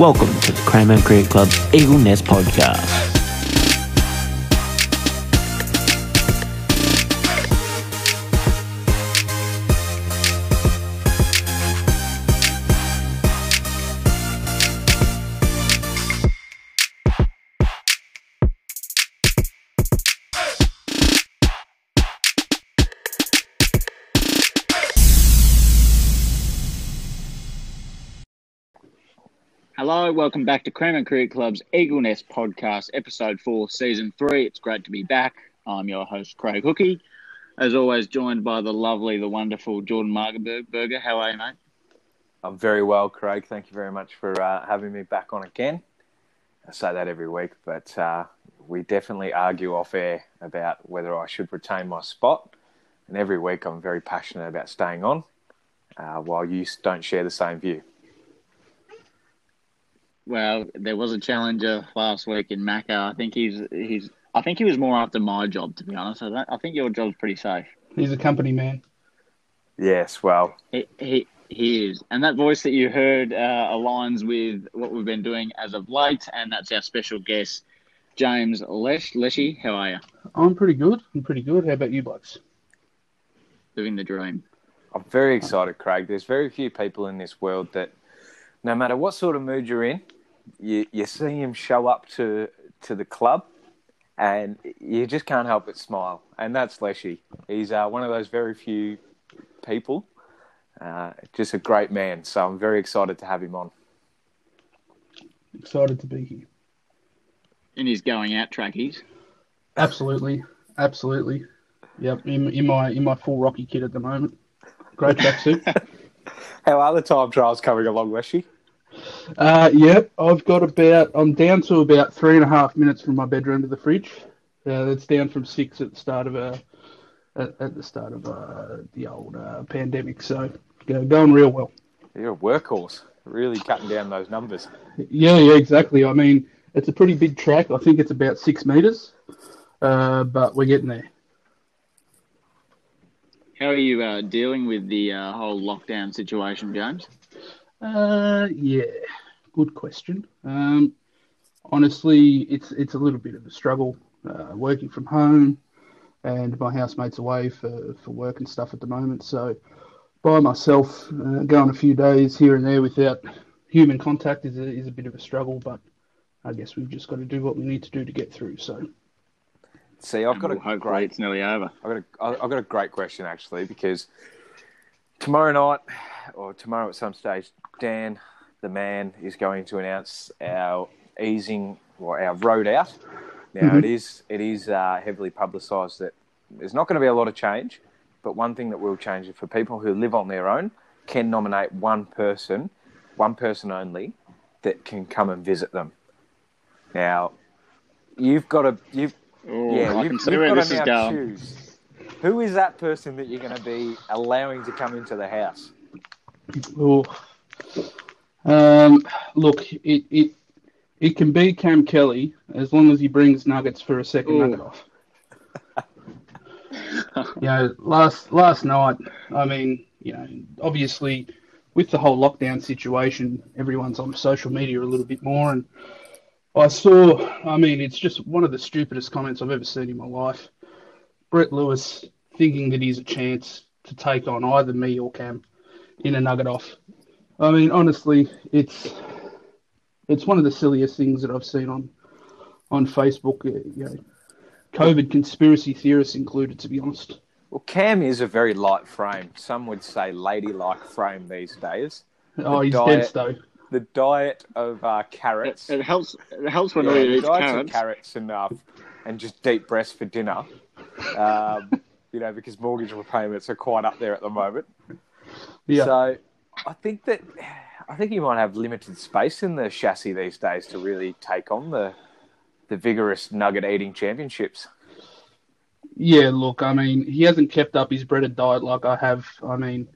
Welcome to the Cranbourne Cricket Club's Eagle Nest podcast. Welcome back to Cranbourne Cricket Club's Eagle Nest podcast, episode four, season three. It's great to be back. I'm your host, Craig Hookie. As always, joined by the lovely, the wonderful Jordan Margerberger. How are you, mate? I'm very well, Craig. Thank you very much for uh, having me back on again. I say that every week, but uh, we definitely argue off air about whether I should retain my spot. And every week I'm very passionate about staying on, uh, while you don't share the same view. Well, there was a challenger last week in Macca. I think he's he's. I think he was more after my job, to be honest. I, I think your job's pretty safe. He's a company man. Yes, well, He he, he is, and that voice that you heard uh, aligns with what we've been doing as of late, and that's our special guest, James Lesch. Leshy, how are you? I'm pretty good. I'm pretty good. How about you, blokes? Living the dream. I'm very excited, Craig. There's very few people in this world that, no matter what sort of mood you're in, you, you see him show up to, to the club and you just can't help but smile. And that's Leshy. He's uh, one of those very few people, uh, just a great man. So I'm very excited to have him on. Excited to be here. And he's going out trackies. Absolutely, absolutely. Yep, in, in my in my full Rocky kit at the moment. Great tracksuit. How are the time trials coming along, Leshy? uh, yep, I've got about. I'm down to about three and a half minutes from my bedroom to the fridge. Uh, that's down from six at the start of uh, at, at the start of uh, the old uh, pandemic. So go, going real well. You're a workhorse, really cutting down those numbers. Yeah, yeah, exactly. I mean, it's a pretty big track. I think it's about six meters, uh, but we're getting there. How are you uh, dealing with the uh, whole lockdown situation, James? Uh, yeah, good question. Um, honestly, it's it's a little bit of a struggle uh, working from home, and my housemate's away for, for work and stuff at the moment. So, by myself, uh, going a few days here and there without human contact is a, is a bit of a struggle. But I guess we've just got to do what we need to do to get through. So, See, I've got a Well, hopefully great it's nearly over. I've got a, I've got a great question actually because tomorrow night or tomorrow at some stage, Dan, the man, is going to announce our easing or our road out. Now Mhm. it is it is uh, heavily publicised that there's not going to be a lot of change, but one thing that will change is for people who live on their own can nominate one person, one person only, that can come and visit them. Now, you've got to you've Oh, yeah, I you've, can see where this is going. choose. Who is that person that you're going to be allowing to come into the house? Oh. Um, look, it, it it can be Cam Kelly as long as he brings nuggets for a second Ooh. nugget off. you know, last last night, I mean, you know, obviously with the whole lockdown situation, everyone's on social media a little bit more, and I saw, I mean, it's just one of the stupidest comments I've ever seen in my life. Brett Lewis thinking that he's a chance to take on either me or Cam in a nugget off. I mean, honestly, it's it's one of the silliest things that I've seen on on Facebook. You know, COVID conspiracy theorists included, to be honest. Well, Cam is a very light frame. Some would say ladylike frame these days. Oh, he's diet- dead though. The diet of uh, carrots. it helps. It helps when Yeah, all you eat carrots. of carrots and uh, and just deep breast for dinner. Um, you know, because mortgage repayments are quite up there at the moment. Yeah. So I think that I think you might have limited space in the chassis these days to really take on the the vigorous nugget eating championships. Yeah, look, I mean, he hasn't kept up his breaded diet like I have. I mean,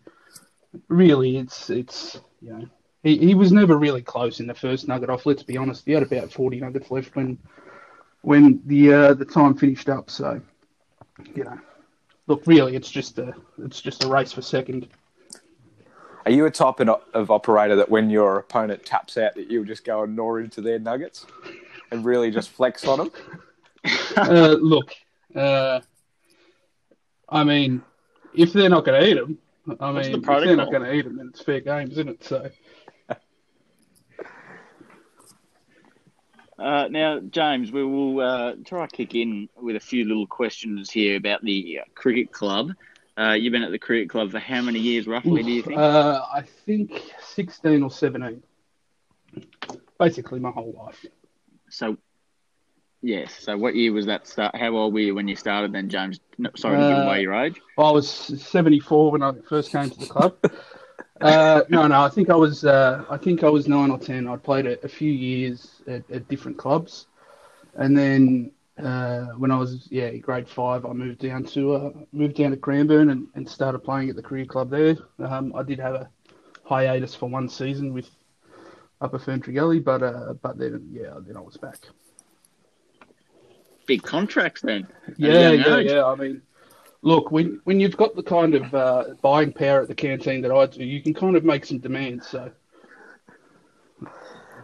really, it's it's you know, he, he was never really close in the first nugget off. Let's be honest, he had about forty nuggets left when when the uh, the time finished up. So, you know, look, really, it's just a it's just a race for second. Are you a type of, of operator that when your opponent taps out, that you'll just go and gnaw into their nuggets and really just flex on them? uh, look, uh, I mean, if they're not going to eat them, I What's mean, the if they're not going to eat them, then it's fair games, isn't it? So, Uh, now, James, we will uh, try kick in with a few little questions here about the uh, cricket club. Uh, you've been at the cricket club for how many years, roughly? do you think? uh, I think 16 or 17. Basically, my whole life. so, yes. So, what year was that start? How old were you when you started? Then, James. No, sorry to give Uh, away your age. I was 74 when I first came to the club. Uh, no, no, I think I was, uh, I think I was nine or ten. I played a, a few years at, at different clubs, and then uh, when I was yeah grade five, I moved down to uh, moved down to Cranbourne and, and started playing at the career club there. Um, I did have a hiatus for one season with Upper Ferntree but uh, but then yeah, then I was back. Big contracts then. Yeah, yeah, yeah. I mean, look, when when you've got the kind of uh, buying power at the canteen that I do, you can kind of make some demands. So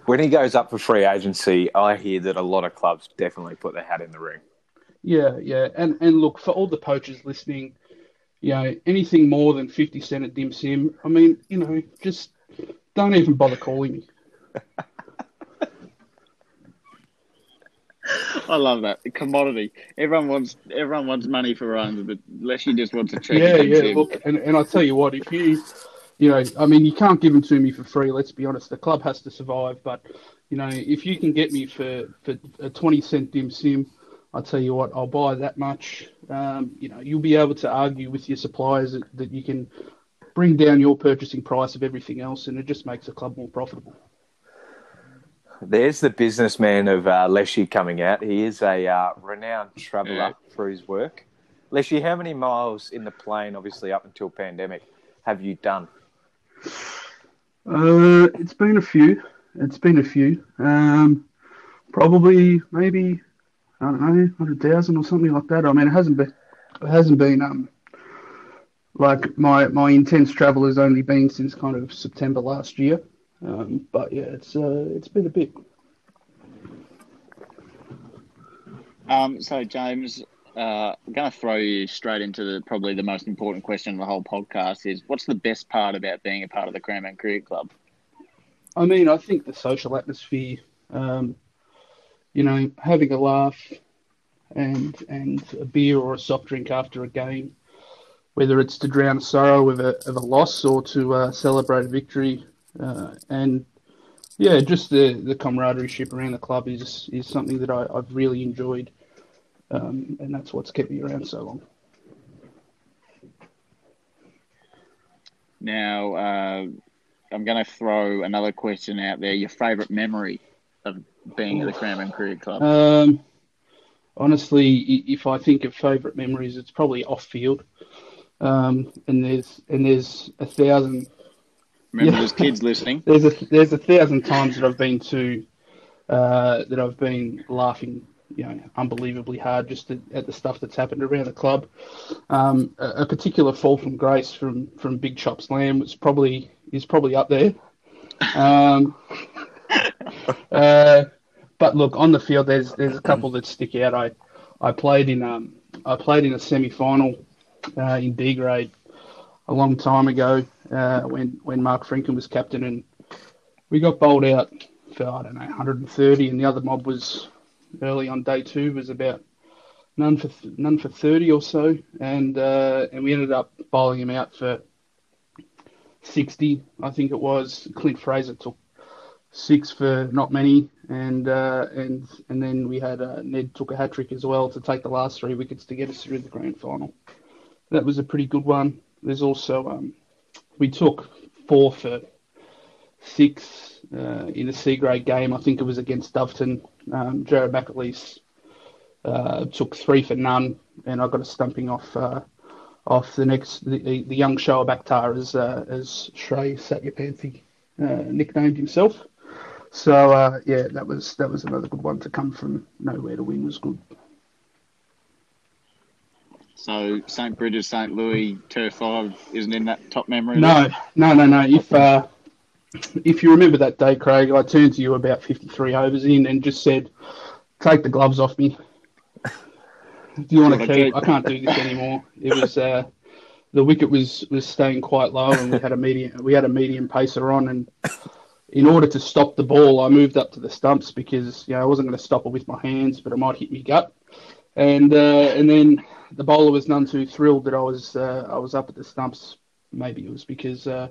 When he goes up for free agency, I hear that a lot of clubs definitely put their hat in the ring. yeah, yeah, and and look for all the poachers listening, you know, anything more than fifty cent at dim sim. I mean, you know, just don't even bother calling me. I love that commodity. Everyone wants everyone wants money for runs, but Leshy just wants a check. Yeah, and yeah. Look, and and I tell you what, if you, you know, I mean, you can't give them to me for free. Let's be honest. The club has to survive, but you know, if you can get me for for a twenty cent dim sim, I tell you what, I'll buy that much. Um, you know, you'll be able to argue with your suppliers that, that you can bring down your purchasing price of everything else, and it just makes the club more profitable. There's the businessman of uh, Leshy coming out. He is a uh, renowned traveller Yeah. for his work. Leshy, how many miles in the plane, obviously up until pandemic, have you done? Uh, it's been a few. It's been a few. Um, probably maybe I don't know, hundred thousand or something like that. I mean, it hasn't been, it hasn't been um, like my my intense travel has only been since kind of September last year. Um, but yeah, it's uh, it's been a bit. Um, so James, uh, I'm going to throw you straight into the probably the most important question of the whole podcast is what's the best part about being a part of the Cranbourne Cricket Club? I mean, I think the social atmosphere, um, you know, having a laugh and and a beer or a soft drink after a game, whether it's to drown sorrow of a, of a loss or to uh, celebrate a victory, uh, and yeah, just the, the camaraderie ship around the club is is something that I, I've really enjoyed, um, and that's what's kept me around so long. Now, uh, I'm going to throw another question out there. Your favourite memory of being at the Cranbourne Cricket Club? Um, honestly, if I think of favourite memories, it's probably off field. Um, and there's and there's a thousand Remember, yeah. there's kids listening. there's a there's a thousand times that I've been to uh, that I've been laughing, you know, unbelievably hard just at, at the stuff that's happened around the club. Um, a, a particular fall from grace from from Big Chops Lamb was probably is probably up there. Um, uh, but look on the field, there's there's a couple that stick out. I I played in um I played in a semi final uh, in D grade a long time ago uh, when when Mark Franken was captain, and we got bowled out for I don't know 130, and the other mob was early on day two was about none for none for 30 or so, and uh, and we ended up bowling him out for 60, I think it was. Clint Fraser took six for not many, and uh, and and then we had uh, Ned took a hat trick as well to take the last three wickets to get us through the grand final. That was a pretty good one. There's also um, we took four for six uh, in a C grade game. I think it was against Doveton. Um, Jared McAleese uh, took three for none, and I got a stumping off uh, off the next the, the young Shoaib Akhtar as uh, as Shrey Satyapanthi uh, nicknamed himself. So uh, yeah, that was that was another good one to come from nowhere to win was good. So St. Bridges, St. Louis, Turf 5 isn't in that top memory? No, list? no, no, no. If uh, if you remember that day, Craig, I turned to you about 53 overs in and just said, "Take the gloves off me." Do you want to keep? I can't do this anymore. It was uh, the wicket was was staying quite low, and we had a medium we had a medium pacer on, and in order to stop the ball, I moved up to the stumps because you know I wasn't going to stop it with my hands, but it might hit me gut, and uh, and then the bowler was none too thrilled that I was uh, I was up at the stumps. Maybe it was because uh,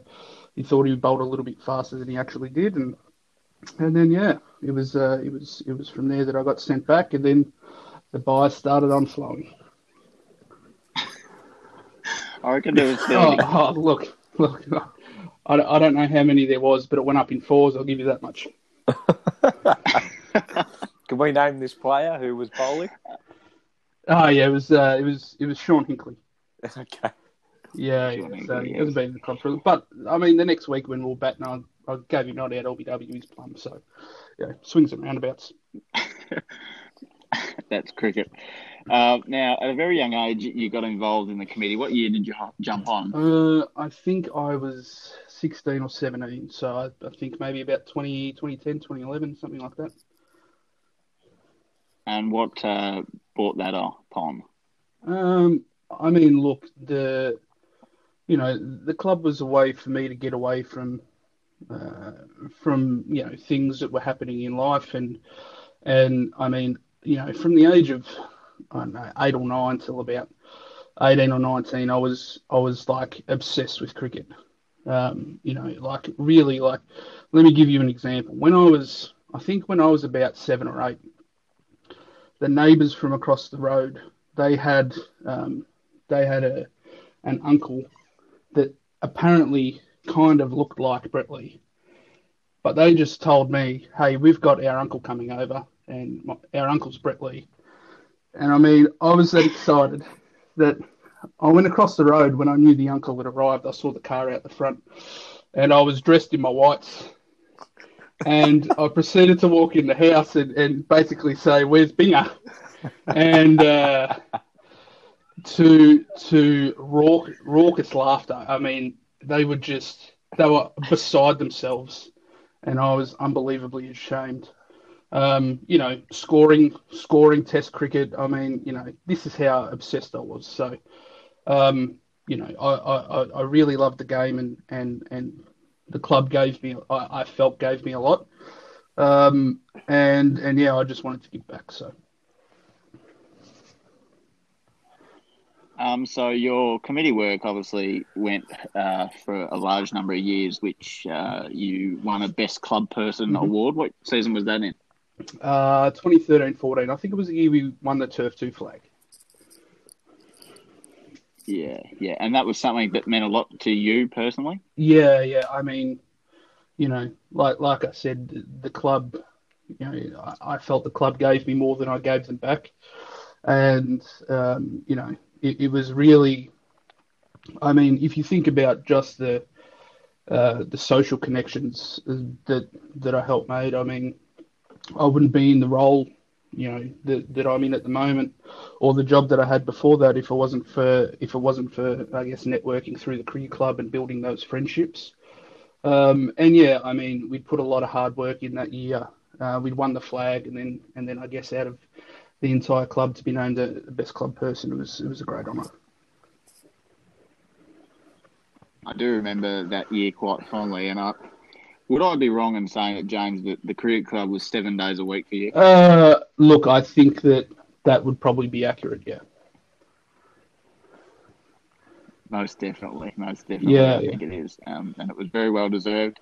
he thought he bowled a little bit faster than he actually did, and and then yeah, it was uh, it was it was from there that I got sent back, and then the buys started on flowing. I reckon there was Oh, oh, look, look. I don't, I don't know how many there was, but it went up in fours. I'll give you that much. Can we name this player who was bowling? Oh yeah, it was uh, it was it was Sean Hinkley. okay. Yeah, Sean was, uh, he yeah. hasn't been in the club for. But I mean, the next week when we we're batting, I, I gave him not out LBW his plum. So yeah, swings and roundabouts. That's cricket. Uh, now, at a very young age, you got involved in the committee. What year did you jump on? Uh, I think I was 16 or 17, so I, I think maybe about 20, 2010, 2011, something like that. And what uh, brought that upon? Um, I mean, look, the you know the club was a way for me to get away from uh, from you know things that were happening in life, and and I mean, you know, from the age of I don't know eight or nine till about eighteen or nineteen, I was I was like obsessed with cricket. Um, you know, like really, like let me give you an example. When I was, I think when I was about seven or eight, the neighbours from across the road they had um, they had a an uncle that apparently kind of looked like Brett Lee, but they just told me, "Hey, we've got our uncle coming over, and my, our uncle's Brett Lee." And I mean, I was that excited that I went across the road when I knew the uncle had arrived. I saw the car out the front, and I was dressed in my whites. And I proceeded to walk in the house and, and basically say, "Where's Binger?" And uh, to to rauc- raucous laughter. I mean, they were just they were beside themselves, and I was unbelievably ashamed. Um, you know, scoring scoring Test cricket. I mean, you know, this is how obsessed I was. So, um, you know, I, I, I really loved the game, and and and the club gave me I, I felt gave me a lot. Um, and and yeah, I just wanted to give back. So. Um, so your committee work obviously went uh, for a large number of years, which uh, you won a Best Club Person Mhm. award. What season was that in? Uh, 2013-14. I think it was the year we won the Turf 2 flag. Yeah, yeah, and that was something that meant a lot to you personally. Yeah, yeah. I mean, you know, like like I said, the, club, you know, I, I felt the club gave me more than I gave them back, and um, you know, it, it was really. I mean, if you think about just the uh, the social connections that that I helped made, I mean, I wouldn't be in the role, you know, that, that I'm in at the moment, or the job that I had before that if it wasn't for if it wasn't for I guess networking through the cricket club and building those friendships. Um, and yeah, I mean, we'd put a lot of hard work in that year. Uh, we'd won the flag, and then and then I guess out of the entire club to be named the the best club person, it was it was a great honour. I do remember that year quite fondly, and I would I be wrong in saying that James that the cricket club was seven days a week for you? Uh, look, I think that that would probably be accurate. Yeah. Most definitely, most definitely. Yeah, I yeah. think it is, um, and it was very well deserved.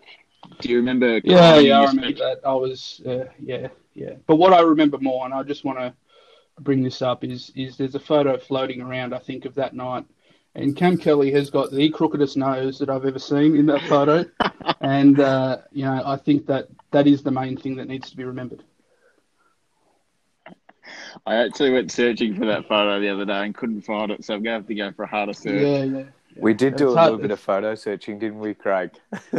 Do you remember? Yeah, yeah, I remember speech? that. I was, uh, yeah, yeah. But what I remember more, and I just want to bring this up, is is there's a photo floating around, I think, of that night, and Cam Kelly has got the crookedest nose that I've ever seen in that photo, and uh, you know, I think that that is the main thing that needs to be remembered. I actually went searching for that photo the other day and couldn't find it, so I'm going to have to go for a harder search. Yeah, yeah. We did do It's a hard- little bit of photo searching, didn't we, Craig?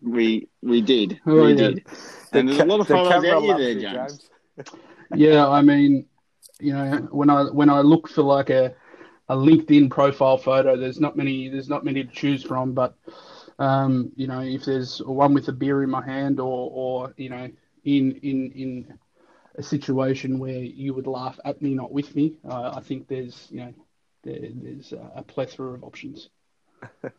We we did, Oh, we yeah. did, and there's a lot of The photos out here there, you, James. Yeah, I mean, you know, when I when I look for like a a LinkedIn profile photo, there's not many there's not many to choose from. But um, you know, if there's one with a beer in my hand, or or you know, in in in a situation where you would laugh at me, not with me, uh, I think there's you know there, there's a plethora of options.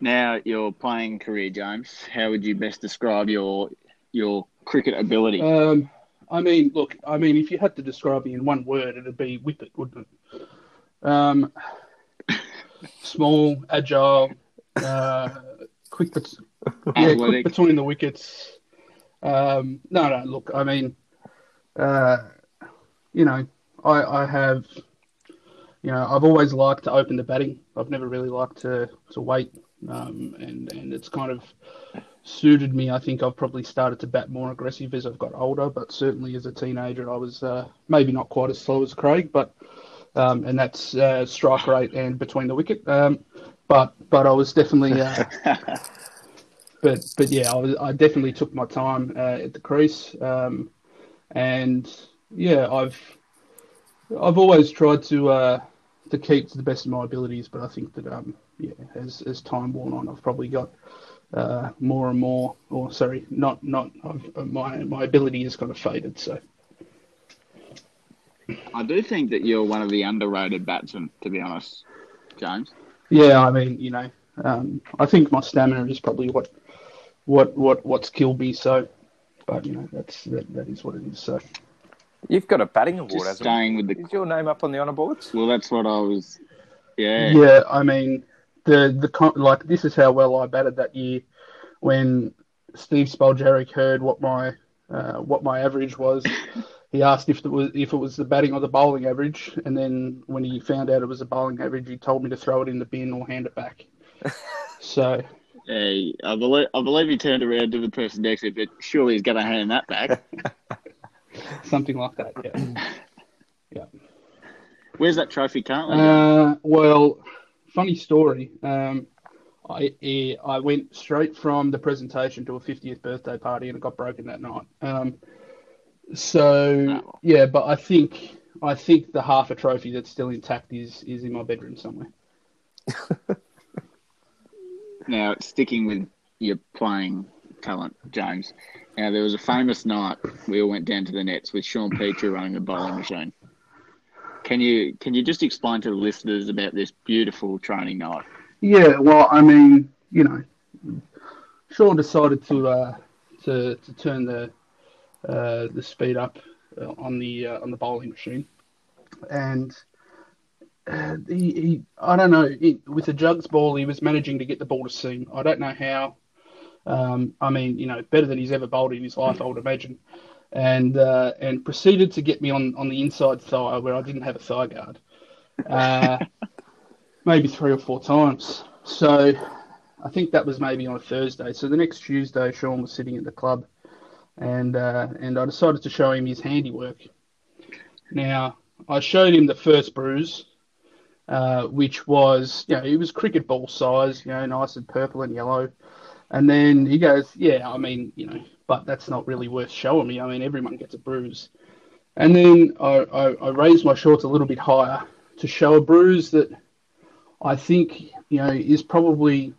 now your playing career, James. How would you best describe your your cricket ability? Um, I mean, look, I mean, if you had to describe me in one word, it'd be whippet, wouldn't it? Um, small, agile, uh, quick, bet- yeah, quick between the wickets. Um, no, no, look, I mean, uh, you know, I, I have, you know, I've always liked to open the batting. I've never really liked to, to wait, um, and and it's kind of suited me. I think I've probably started to bat more aggressive as I've got older, but certainly as a teenager, I was uh, maybe not quite as slow as Craig, but um, and that's uh, strike rate and between the wicket. Um, but but I was definitely. Uh, but but yeah, I, was, I definitely took my time uh, at the crease, um, and yeah, I've I've always tried to uh, to keep to the best of my abilities, but I think that um, yeah, as as time worn on, I've probably got uh, more and more, or sorry, not not I've, uh, my my ability has kind of faded. So I do think that you're one of the underrated batsmen, to be honest, James. Yeah, I mean, you know, um, I think my stamina is probably what what what what's killed me. So, but you know, that's that, that is what it is. So. You've got a batting award, Just staying with the. Is your name up on the honour boards? Well, that's what I was. Yeah. Yeah, I mean, the the like this is how well I batted that year when Steve Spoljaric heard what my uh, what my average was. he asked if it was if it was the batting or the bowling average, and then when he found out it was a bowling average, he told me to throw it in the bin or hand it back. so. Hey, I believe I believe he turned around to the person next to him, but surely he's going to hand that back. Something like that, yeah. yeah. Where's that trophy currently? Uh, well, funny story. Um, I I went straight from the presentation to a 50th birthday party and it got broken that night. Um, so oh. yeah, but I think I think the half a trophy that's still intact is is in my bedroom somewhere. now sticking with your playing talent, James. Now there was a famous night we all went down to the nets with Shaun Petrie running the bowling machine. Can you can you just explain to the listeners about this beautiful training night? Yeah, well, I mean, you know, Shaun decided to uh, to to turn the uh, the speed up on the uh, on the bowling machine, and uh, he, he I don't know with the jugs ball he was managing to get the ball to seam. I don't know how. Um, I mean, you know, better than he's ever bowled in his life, I would imagine. And uh, and proceeded to get me on, on the inside thigh where I didn't have a thigh guard. Uh, maybe three or four times. So I think that was maybe on a Thursday. So the next Tuesday, Shaun was sitting at the club, and uh, and I decided to show him his handiwork. Now I showed him the first bruise, uh, which was you know it was cricket ball size, you know, nice and purple and yellow. And then he goes, yeah, I mean, you know, but that's not really worth showing me. I mean, everyone gets a bruise. And then I, I, I raised my shorts a little bit higher to show a bruise that I think you know is probably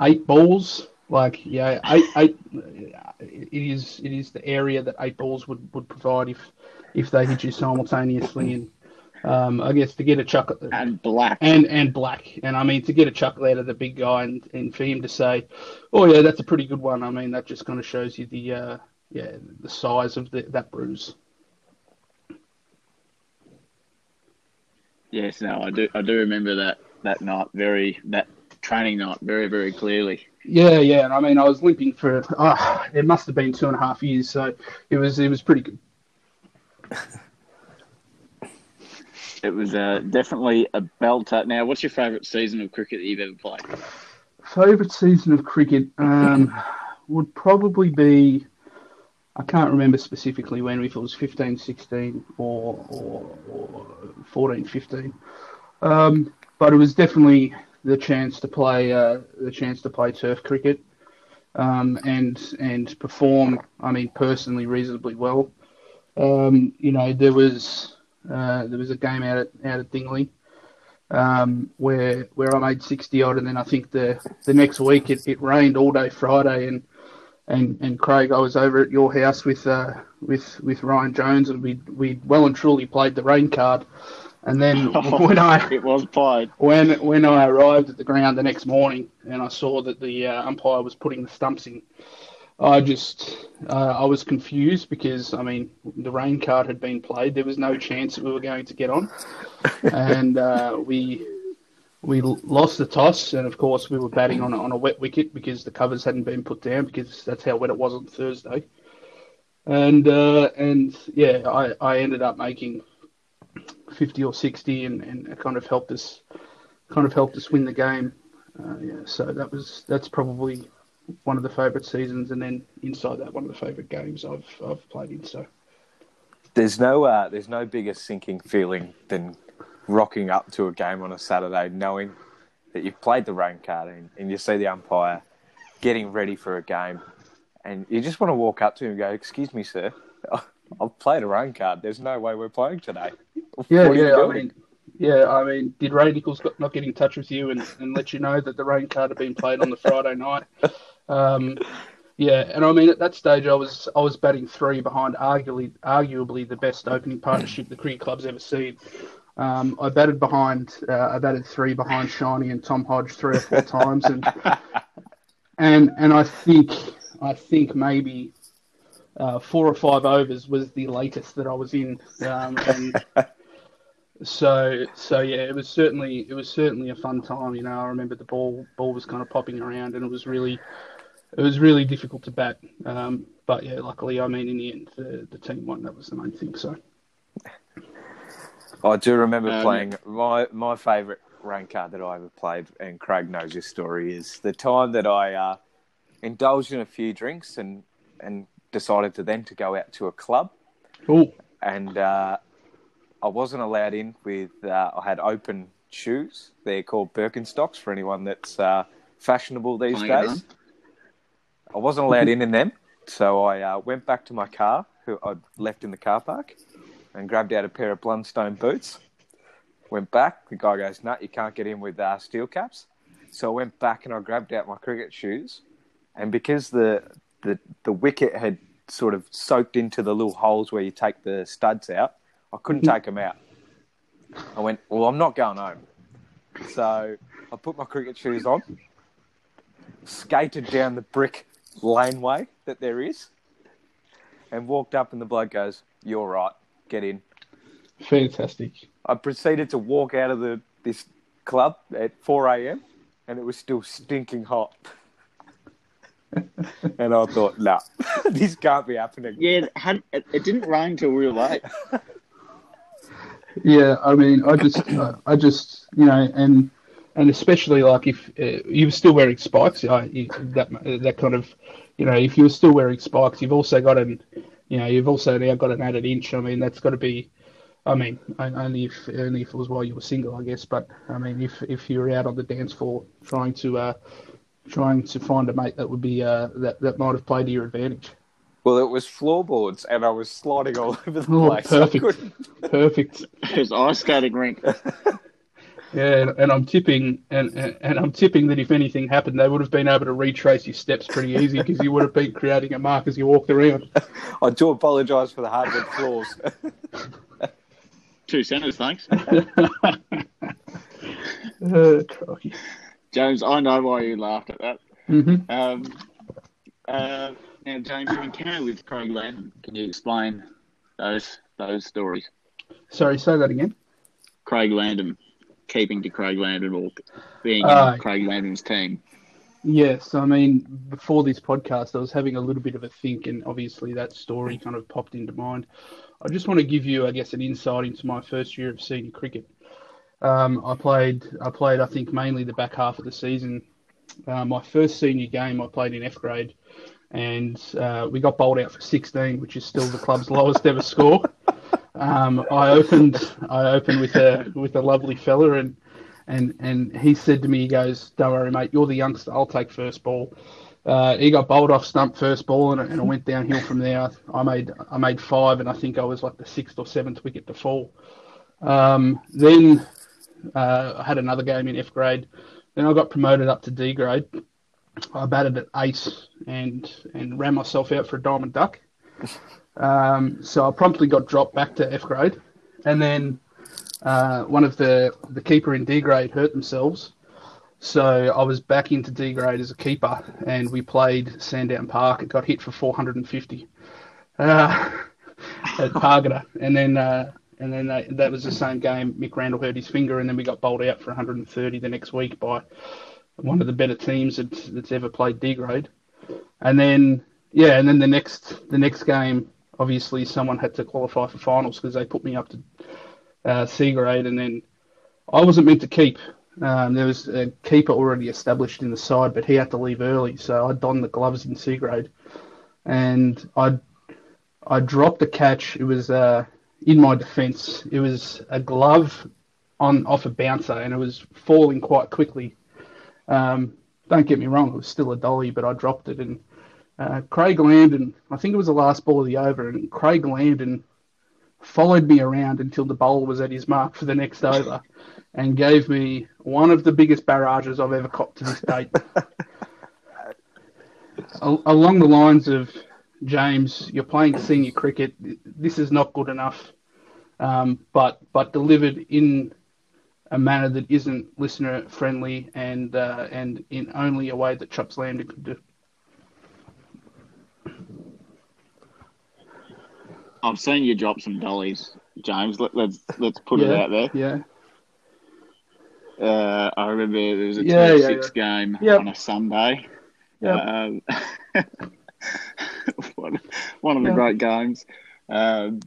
eight balls. Like yeah, eight eight. It is it is the area that eight balls would, would provide if if they hit you simultaneously and. Um, I guess to get a chuck and black and and black, and I mean to get a chuckle out of the big guy and, and for him to say, "Oh yeah, that's a pretty good one." I mean that just kind of shows you the uh, yeah the size of the, that bruise. Yes, no, I do I do remember that that night very that training night very very clearly. Yeah, yeah, and I mean I was limping for oh, it must have been two and a half years, so it was it was pretty good. it was uh, definitely a belter. Now, what's your favourite season of cricket that you've ever played? Favourite season of cricket um, would probably be I can't remember specifically when, if it was 15, 16 or, or, or 14, 15. Um, but it was definitely the chance to play uh, the chance to play turf cricket um, and and perform. I mean, personally, reasonably well. Um, you know, there was uh, there was a game out at out at Dingley um, where where I made sixty odd, and then I think the the next week it, it rained all day Friday, and and and Craig, I was over at your house with uh, with with Ryan Jones, and we we well and truly played the rain card. And then when I It was played. when when I arrived at the ground the next morning and I saw that the uh, umpire was putting the stumps in, I just uh, I was confused because I mean the rain card had been played. There was no chance that we were going to get on, and uh, we we lost the toss. And of course we were batting on a, on a wet wicket because the covers hadn't been put down because that's how wet it was on Thursday. And uh, and yeah, I, I ended up making fifty or sixty, and, and it kind of helped us kind of helped us win the game. Uh, yeah, so that was that's probably one of the favourite seasons, and then inside that, one of the favourite games I've I've played in. So There's no uh, there's no bigger sinking feeling than rocking up to a game on a Saturday knowing that you've played the rain card and, and you see the umpire getting ready for a game and you just want to walk up to him and go, "Excuse me, sir, I've played a rain card. There's no way we're playing today." yeah, What are you yeah, I mean. Yeah, I mean, did Ray Nichols got, not get in touch with you and, and let you know that the rain card had been played on the Friday night? Um, yeah, and I mean, at that stage, I was I was batting three behind arguably arguably the best opening partnership the cricket club's ever seen. Um, I batted behind, uh, I batted three behind Shiny and Tom Hodge three or four times, and and and I think I think maybe uh, four or five overs was the latest that I was in, um, and so so yeah, it was certainly it was certainly a fun time. You know, I remember the ball ball was kind of popping around, and it was really it was really difficult to bat. Um, but yeah, luckily, I mean, in the end, the, the team won. That was the main thing. So I do remember Um, playing my my favourite rain card that I ever played, and Craig knows your story. Is the time that I uh, indulged in a few drinks and and decided to then to go out to a club, oh and uh, I wasn't allowed in with. Uh, I had open shoes. They're called Birkenstocks for anyone that's uh, fashionable these Playing days. I wasn't allowed in in them, so I uh, went back to my car, who I'd left in the car park, and grabbed out a pair of Blundstone boots. Went back. The guy goes, "Nut, you can't get in with uh, steel caps." So I went back and I grabbed out my cricket shoes, and because the the the wicket had sort of soaked into the little holes where you take the studs out, I couldn't take them out. I went, "Well, I'm not going home." So I put my cricket shoes on, skated down the brick laneway that there is, and walked up, and the bloke goes, "You're right, get in." fantastic! I proceeded to walk out of the this club at 4 a.m. and it was still stinking hot. and I thought, nah, this can't be happening. Yeah, it, had, it, it didn't rain till real late. Yeah, I mean, I just I just you know, and and especially like if uh, you were still wearing spikes, uh, you, that that kind of you know, if you were still wearing spikes, you've also got an you know, you've also now got an added inch. I mean, that's got to be. I mean, only if only if it was while you were single, I guess. But I mean, if if you're out on the dance floor trying to uh, trying to find a mate that would be uh, that that might have played to your advantage. Well, it was floorboards and I was sliding all over the Oh, place. Perfect. Perfect. It was ice skating rink. Yeah, and, and I'm tipping, and, and and I'm tipping that if anything happened, they would have been able to retrace your steps pretty easy because you would have been creating a mark as you walked around. I do apologise for the hardwood floors. Two centres, thanks. Uh. James, I know why you laughed at that. Mhm. Um, uh, now, James, your encounter with Craig Landon, can you explain those those stories? Sorry, say that again. Craig Landon, keeping to Craig Landon or being Uh, in Craig Landon's team. Yes, I mean, before this podcast, I was having a little bit of a think, and obviously that story kind of popped into mind. I just want to give you, I guess, an insight into my first year of senior cricket. Um, I played, I played, I think, mainly the back half of the season. Uh, my first senior game, I played in F grade, and uh, we got bowled out for 16, which is still the club's lowest ever score. Um, I opened, I opened with a with a lovely fella, and and and he said to me, he goes, "Don't worry, mate. You're the youngster. I'll take first ball." uh, he got bowled off stump first ball, and, and it went downhill from there. I made I made five, and I think I was like the sixth or seventh wicket to fall. Um, then uh, I had another game in F grade. Then I got promoted up to D grade. I batted at ace and and ran myself out for a diamond duck. Um, so I promptly got dropped back to F grade, and then uh, one of the the keeper in D grade hurt themselves. So I was back into D grade as a keeper, and we played Sandown Park. It got hit for 450 uh, at Pargata, and then uh, and then uh, that was the same game. Mick Randall hurt his finger, and then we got bowled out for 130 the next week by one of the better teams that's, that's ever played D grade. And then yeah, and then the next the next game, obviously someone had to qualify for finals because they put me up to uh, C grade, and then I wasn't meant to keep. Um, there was a keeper already established in the side, but he had to leave early, so I donned the gloves in C grade, and I I dropped a catch. It was uh, in my defence. It was a glove on off a bouncer, and it was falling quite quickly. Um, don't get me wrong, it was still a dolly, but I dropped it, and uh, Craig Landon, I think it was the last ball of the over, and Craig Landon followed me around until the bowler was at his mark for the next over and gave me one of the biggest barrages I've ever copped to this date. Along the lines of James, you're playing senior cricket. This is not good enough, um, but but delivered in a manner that isn't listener friendly and uh, and in only a way that Chops Landon could do. I've seen you drop some dollies, James. Let, let's let's put yeah, it out there. Yeah. Uh, I remember there was a Yeah, yeah, 26 game Yep. on a Sunday. Yep. Um, one, one of the Yeah. great games. Um,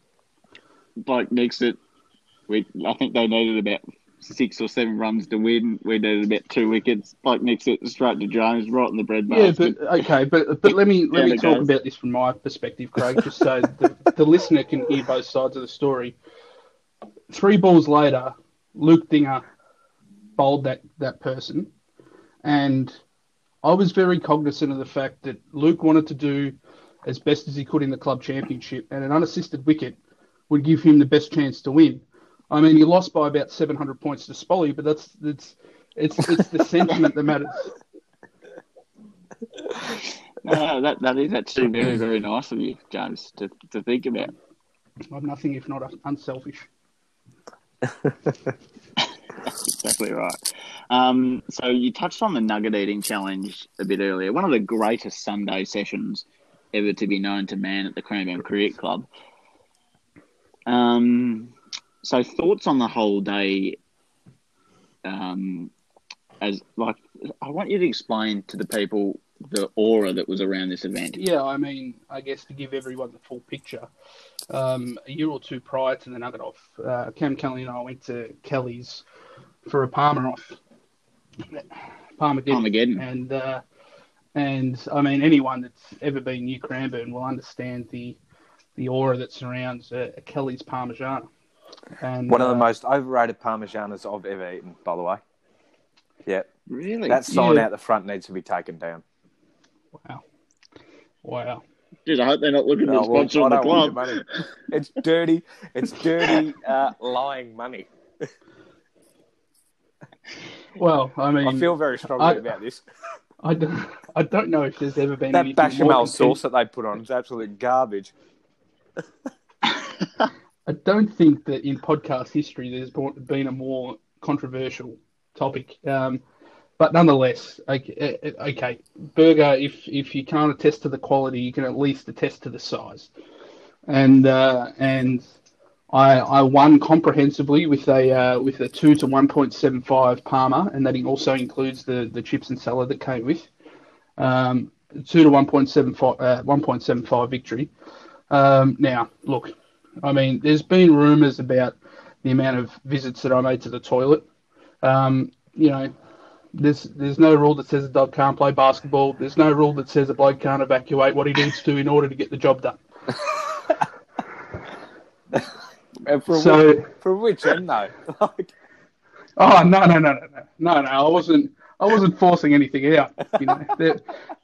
Blake nicks it. We, I think they needed about six or seven runs to win. We needed about two wickets. Blake nicks it straight to Jones, right in the bread Yeah, but okay, but but let me let me talk goes. about this from my perspective, Craig, just so the, the listener can hear both sides of the story. Three balls later, Luke Dinger bowled that that person, and I was very cognizant of the fact that Luke wanted to do as best as he could in the club championship, and an unassisted wicket would give him the best chance to win. I mean, he lost by about 700 points to Spolly, but that's that's it's it's the sentiment that matters. No, that, that is actually very, very nice of you, James, to, to think about. I'm nothing if not unselfish. That's exactly right. Um, so you touched on the nugget eating challenge a bit earlier. One of the greatest Sunday sessions ever to be known to man at the Cranbourne Cricket Club. Um, so thoughts on the whole day? Um, as like, I want you to explain to the people the aura that was around this event. Yeah, I mean, I guess to give everyone the full picture, um, a year or two prior to the Nugget Off, uh, Cam Kelly and I went to Kelly's for a Parma Off, Parmageddon, Parmageddon. and uh, and I mean, anyone that's ever been near Cranbourne will understand the the aura that surrounds a, a Kelly's Parmesan. And One of the uh, most overrated parmesanas I've ever eaten, by the way. Yeah, Really? that sign Yeah. out the front needs to be taken down. wow, wow. Dude, I hope they're not looking to No, well, sponsor I the club. money. It's dirty. It's dirty, uh, lying money. Well, I mean, I feel very strongly I- about this. I don't, I don't know if there's ever been That anything bechamel sauce that they put on is absolute garbage. I don't think that in podcast history there's been a more controversial topic. Um, but nonetheless, okay, uh, okay, burger. If if you can't attest to the quality, you can at least attest to the size. And uh, and I I won comprehensively with a uh, with a two to one point seven five Parma, and that also includes the the chips and salad that came with. Um, two to one point seven five uh, one point seven five victory. Um, now look, I mean, there's been rumours about the amount of visits that I made to the toilet. Um, you know, there's there's no rule that says a dog can't play basketball. There's no rule that says a bloke can't evacuate what he needs to in order to get the job done. And for, So, which, for which end, though? Like, oh no no no no no no, I wasn't I wasn't forcing anything out. You know, there,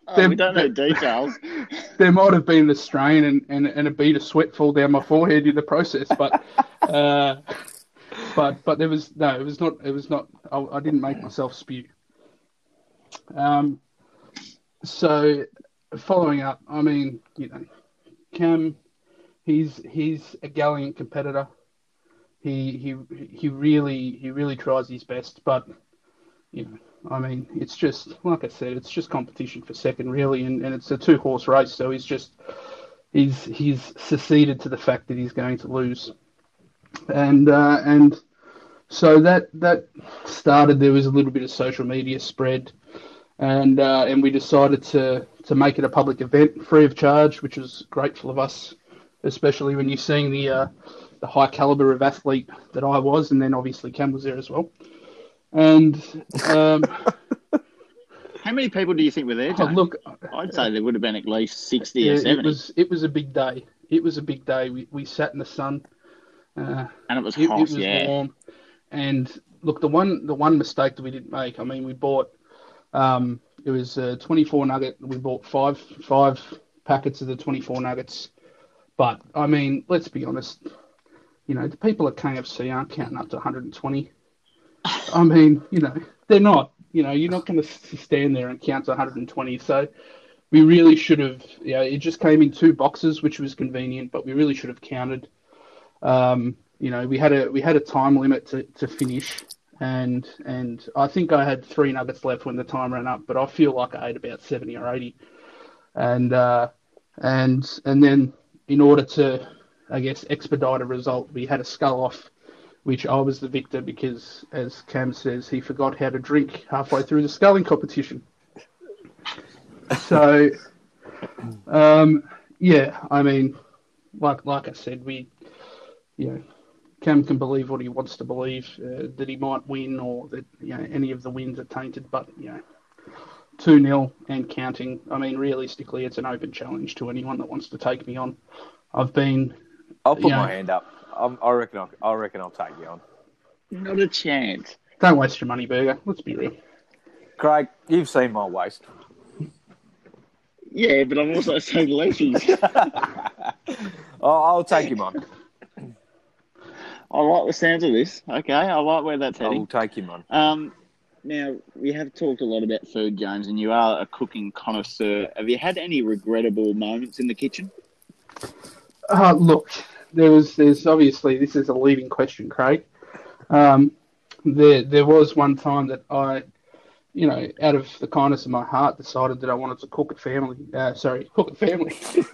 Oh, there, we don't know details. there might have been a strain and, and, and a bead of sweat fall down my forehead in the process, but uh, but but there was no, it was not. It was not. I, I didn't make myself spew. Um, so following up, I mean, you know, Cam, he's he's a gallant competitor. He he he really he really tries his best, but you know, I mean, it's just like I said, it's just competition for second, really, and, and it's a two horse race. So he's just he's he's seceded to the fact that he's going to lose, and uh, and so that that started. There was a little bit of social media spread, and uh, and we decided to to make it a public event, free of charge, which was grateful of us, especially when you're seeing the uh, the high caliber of athlete that I was, and then obviously Cam was there as well. And um, How many people do you think were there? oh, look, I'd say there would have been at least sixty yeah, or it seventy, was it was a big day. It was a big day. We we sat in the sun. Uh, and it was it, it was yeah, warm. And look, the one the one mistake that we didn't make. I mean, we bought um, it was a 24 nugget. We bought five five packets of the 24 nuggets. But I mean, let's be honest. You know, the people at KFC aren't counting up to 120. I mean, you know, they're not. You know, you're not going to stand there and count to 120. So we really should have. Yeah, it just came in two boxes, which was convenient, but we really should have counted. Um, you know, we had a we had a time limit to, to finish, and and I think I had three nuggets left when the time ran up, but I feel like I ate about 70 or 80, and uh, and and then in order to, I guess, expedite a result, we had a skull off which I was the victor because, as Cam says, he forgot how to drink halfway through the sculling competition. So, um, yeah, I mean, like like I said, we, you know, Cam can believe what he wants to believe uh, that he might win or that you know any of the wins are tainted, but you know. 2 0 and counting. I mean, realistically, it's an open challenge to anyone that wants to take me on. I've been I'll put my hand up. I'm, I reckon. I'll, I reckon I'll take you on. not a chance. Don't waste your money, Burger. Let's be real. Craig, you've seen my waist. Yeah, but I'm also so leafy. I'll, I'll take him on. I like the sounds of this. Okay, I like where that's heading. I will take him on. Um, now we have talked a lot about food, James, and you are a cooking connoisseur. Have you had any regrettable moments in the kitchen? Uh, look, there was, there's obviously this is a leading question, Craig. Um, there, there was one time that I, you know, out of the kindness of my heart, decided that I wanted to cook a family. Uh, sorry, cook a family.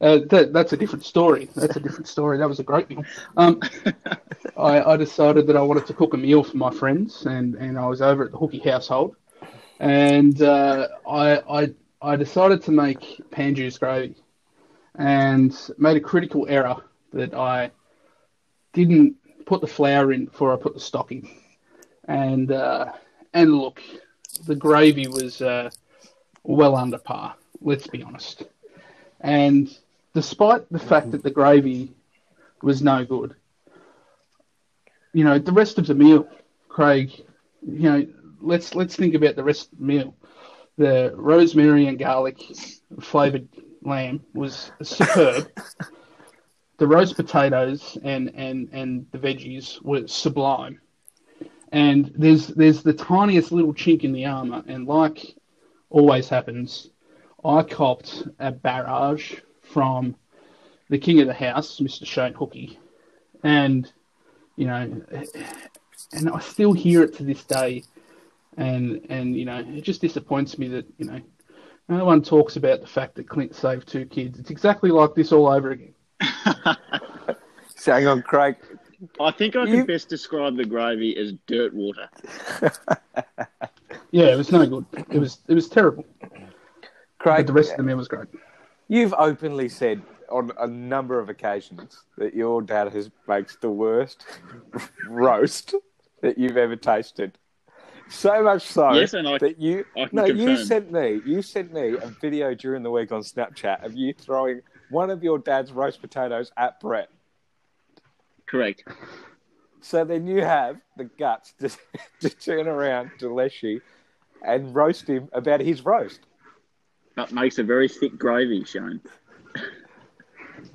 uh, that, that's a different story. That's a different story. That was a great meal. Um, I, I decided that I wanted to cook a meal for my friends, and, and I was over at the Hookie household, and uh, I, I I decided to make pan juice gravy and made a critical error that I didn't put the flour in before I put the stock in. And uh, and look, the gravy was uh, well under par. Let's be honest. And despite the fact that the gravy was no good, you know, the rest of the meal, Craig, you know, let's let's think about the rest of the meal. The rosemary and garlic flavored lamb was superb. the roast potatoes and, and, and the veggies were sublime. And there's there's the tiniest little chink in the armour, and like always happens, I copped a barrage from the king of the house, Mr. Shane Hookie, and you know, and I still hear it to this day, and and you know, it just disappoints me that you know, no one talks about the fact that Clint saved two kids. It's exactly like this all over again. So hang on, Craig. I think I can You- best describe the gravy as dirt water. Yeah, it was no good. It was it was terrible. Craig, But the rest of the meal was great. you've openly said on a number of occasions that your dad has makes the worst roast that you've ever tasted. So much so Yes, and I- that you I can no, you sent me you sent me a video during the week on Snapchat of you throwing one of your dad's roast potatoes at Brett. Correct. So then you have the guts to, to turn around to Leshy and roast him about his roast. That makes a very thick gravy, Shane.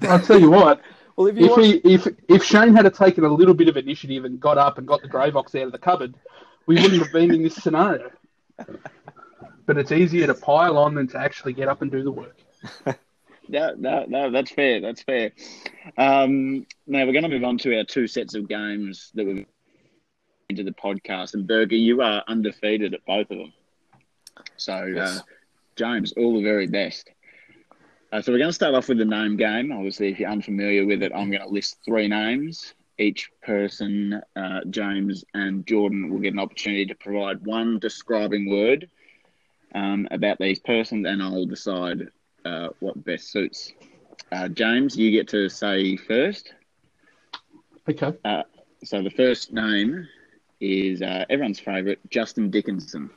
I'll tell you what. Well, if you If want, he, if if Shane had taken a little bit of initiative and got up and got the grey box out of the cupboard, we wouldn't have been in this scenario. But it's easier to pile on than to actually get up and do the work. No, no, no, that's fair. That's fair. Um, now we're going to move on to our two sets of games that we've into the podcast. And Berger, you are undefeated at both of them. So, Yes. uh, James, all the very best. Uh, so we're going to start off with the name game. Obviously, if you're unfamiliar with it, I'm going to list three names. Each person, uh, James and Jordan, will get an opportunity to provide one describing word um, about these persons, and I'll decide uh, what best suits. Uh, James, you get to say first. Okay. So the first name is uh, everyone's favourite, Justin Dickinson.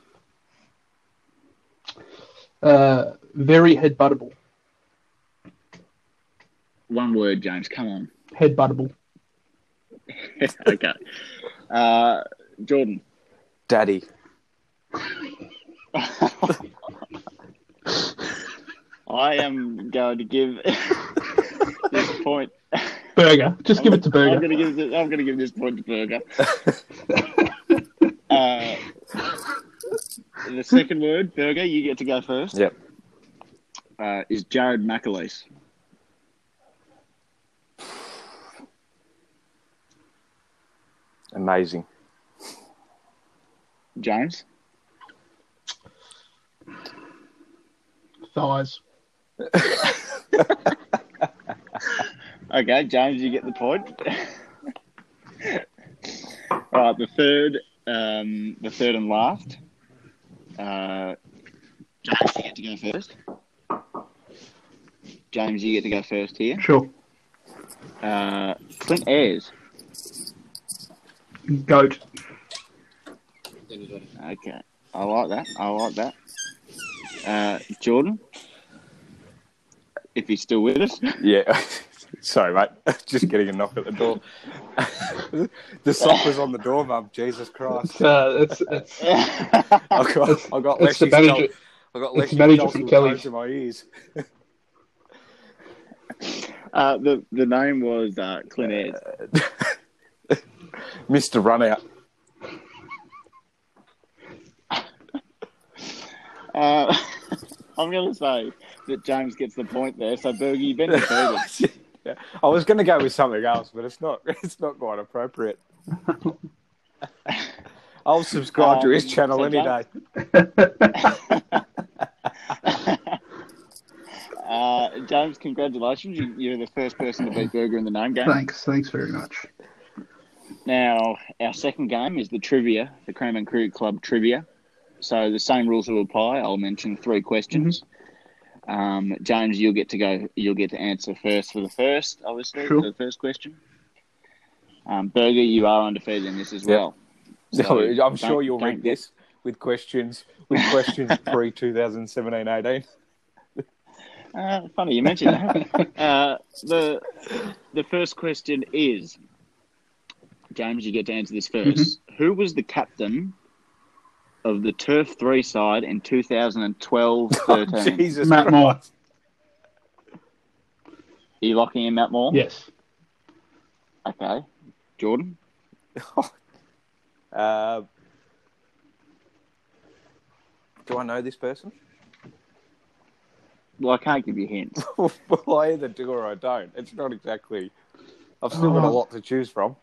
Uh, very headbuttable. One word, James. Come on. Headbuttable. okay. Uh, Jordan. Daddy. I am going to give this point. Burger. Just give it to I'm Burger. going to give this, I'm going to give this point to Burger. uh, the second word, Burger. You get to go first. Yep. Uh, is Jared McAleese. Amazing. James. Thighs. Okay, James, you get the point. All right, the third, um, the third and last. Uh, James, you get to go first. James, you get to go first here. Sure. Uh, Clint Ayers. Goat. Okay, I like that. I like that. Uh, Jordan, if he's still with us. Yeah. Sorry, mate. Just getting a knock at the door. the sock was on the door, mum. Jesus Christ. Uh, it's, it's, I got, I got it's the Leslie's manager. Dol- I got it's Leslie's the manager Dulcet from Kelly's. tones in my ears. Uh, the the name was uh, Clint Ayers. Mr. Runout. Uh, I'm going to say that James gets the point there. So, Bergie, you've been defeated. Yeah. I was going to go with something else, but it's not. It's not quite appropriate. I'll subscribe to his Um, channel so any day. Uh, James, congratulations. You, you're the first person to beat Berger in the name game. Thanks. Thanks very much. Now, our second game is the trivia, the Craman Cricket Club trivia. So the same rules will apply. I'll mention three questions. Um, James, you'll get to go. You'll get to answer first for the first, obviously, Sure. for the first question. Um, Berger, you are undefeated in this as Yeah. well. So, So I'm sure you'll get- this with questions with questions pre 2017 18. Uh, funny you mentioned that. uh, the the first question is, James, you get to answer this 1st Who was the captain of the Turf Three side in 2012-13? Jesus Matt Christ. Moore. Are you locking in Matt Moore? Yes. Okay. Jordan. Uh, do I know this person? Well, I can't give you hints. well, I either do or I don't. It's not exactly. I've still got a Oh. lot to choose from.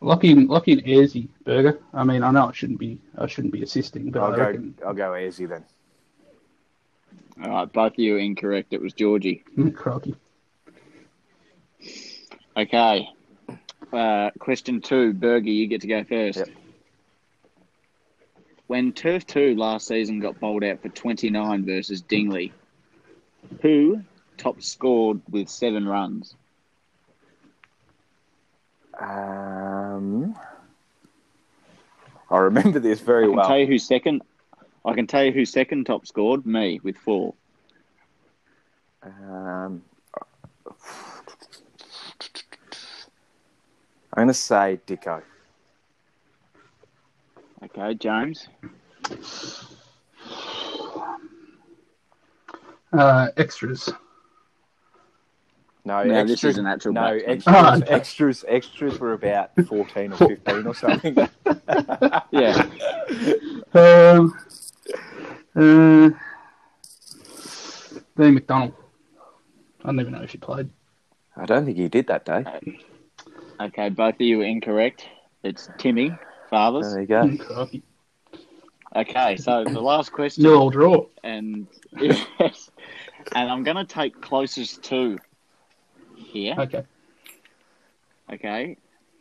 Lucky in lucky in Airsy Burger. I mean, I know I shouldn't be I shouldn't be assisting, but I'll I go. reckon I'll go easy then. All right, both of you are incorrect. It was Georgie. Crikey. Okay. Uh, question two, Bergie, you get to go first. Yep. When Turf 2 last season got bowled out for 29 versus Dingley, who top scored with seven runs? Um, I remember this very I can well. tell you who second. I can tell you who second top scored. Me with four. Um, I'm going to say Dicko. Okay, James. Uh, extras. No, No, this extras, is an actual no extras, Oh, okay. extras. Extras were about fourteen or fifteen or something. Yeah. Um, uh, Dean McDonald. I don't even know if he played. I don't think he did that day. Okay, both of you are incorrect. It's Timmy Fathers. There you go. Okay, so the last question, No, I'll draw. and yes, and I'm going to take closest to here. Okay. Okay,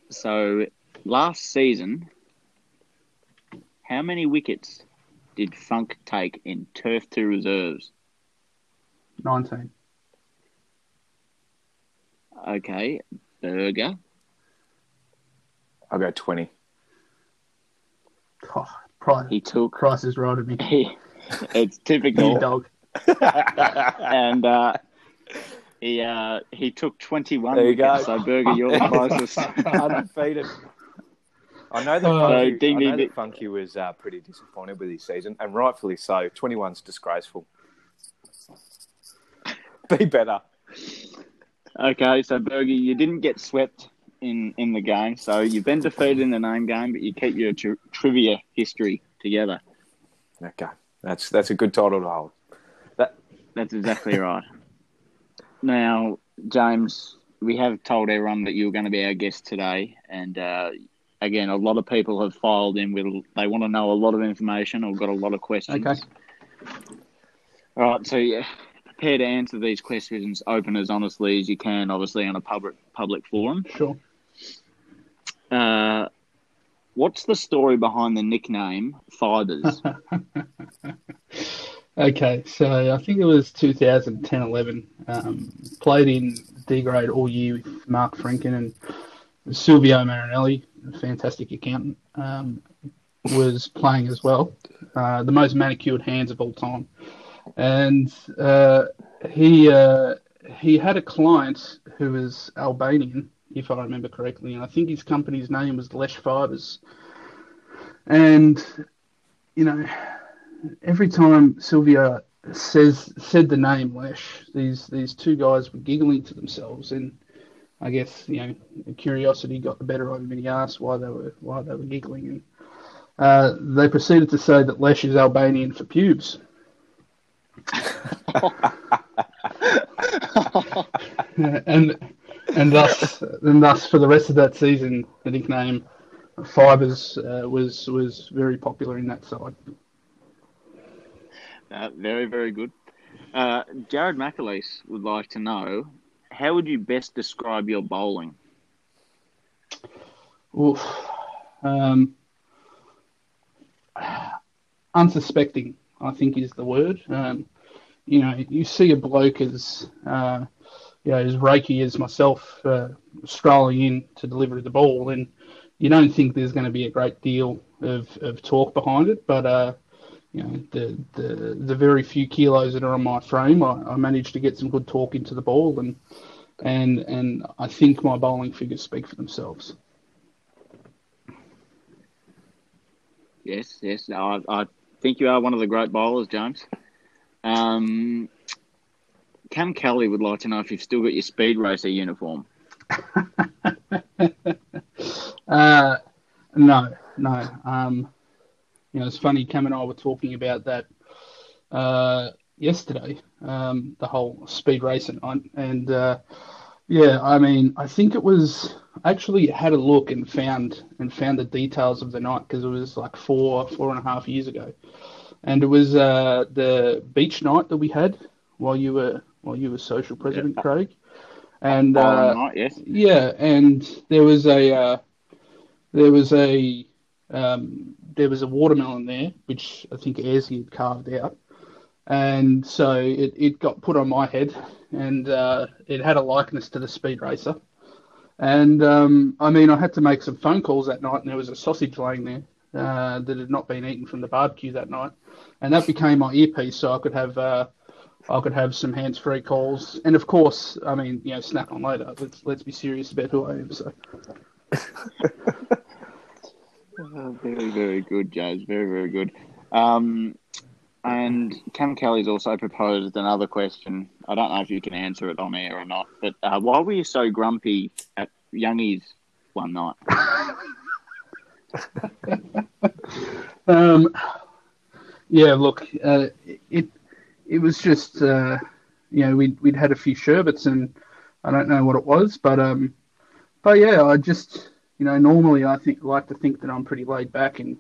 so last season, how many wickets did Funk take in turf to reserves? 19. Okay, Burger. I'll go twenty. Oh, price, He took. price is right at me. He, it's typical, dog. and uh, he uh, he took 21 There you go. So Burger, you're the closest. Undefeated. I know that Uh, Funky, So, ding, I know ding, that Funky was uh, pretty disappointed with his season, and rightfully so. 21's disgraceful. Be better. Okay, so Bergie, you didn't get swept in, in the game, so you've been defeated in the name game, but you keep your tri- trivia history together. Okay, that's that's a good title to hold. That... That's exactly right. Now, James, we have told everyone that you were going to be our guest today, and uh, again, a lot of people have filed in with they want to know a lot of information or got a lot of questions. Okay. All right, so yeah, prepare to answer these questions open as honestly as you can, obviously on a public public forum. Sure. Uh, what's the story behind the nickname Fibers? Okay, so I think it was 2010 11. Um, played in D grade all year with Mark Franken and Silvio Marinelli, a fantastic accountant, um, was playing as well. Uh, the most manicured hands of all time. And uh, he, uh, he had a client who was Albanian, if I remember correctly, and I think his company's name was Lesh Fibers. And, you know, every time Silvio says said the name Lesh, these these two guys were giggling to themselves, and I guess you know curiosity got the better of him, and he asked why they were why they were giggling, and uh, they proceeded to say that Lesh is Albanian for pubes, and and thus and thus for the rest of that season, the nickname Fibers uh, was was very popular in that side. Uh, very, very good. Uh, Jared McAleese would like to know how would you best describe your bowling? Oof. Um, unsuspecting, I think, is the word. Um, you know, you see a bloke as, uh, you know, as raky as myself uh, strolling in to deliver the ball, and you don't think there's going to be a great deal of, of talk behind it. But, uh, you know, the, the the very few kilos that are on my frame, I, I managed to get some good talk into the ball, and and and I think my bowling figures speak for themselves. Yes, yes. No, I, I think you are one of the great bowlers, James. Um, Cam Kelly would like to know if you've still got your speed racer uniform. Uh, no, no. Um, you know, it's funny. Cam and I were talking about that uh, yesterday. Um, the whole speed racing night, and uh, yeah, I mean, I think it was I actually had a look and found and found the details of the night because it was like four, four and a half years ago, and it was uh, the beach night that we had while you were while you were social president, Craig, and uh, night, yes. yeah, and there was a uh, there was a um, there was a watermelon there, which I think Ayresy had carved out, and so it, it got put on my head, and uh, it had a likeness to the speed racer, and um, I mean I had to make some phone calls that night, and there was a sausage laying there uh, that had not been eaten from the barbecue that night, and that became my earpiece, so I could have. Uh, I could have some hands-free calls, and of course, I mean, you know, snap on later. Let's let's be serious about who I am. So, Oh, very, very good, James. Very, very good. Um, and Cam Kelly's also proposed another question. I don't know if you can answer it on air or not, but uh, why were you so grumpy at Youngies one night? Um, yeah, look, uh, it it was just uh, you know we'd we'd had a few sherbets and I don't know what it was, but um, but yeah, I just you know normally I think like to think that I'm pretty laid back, and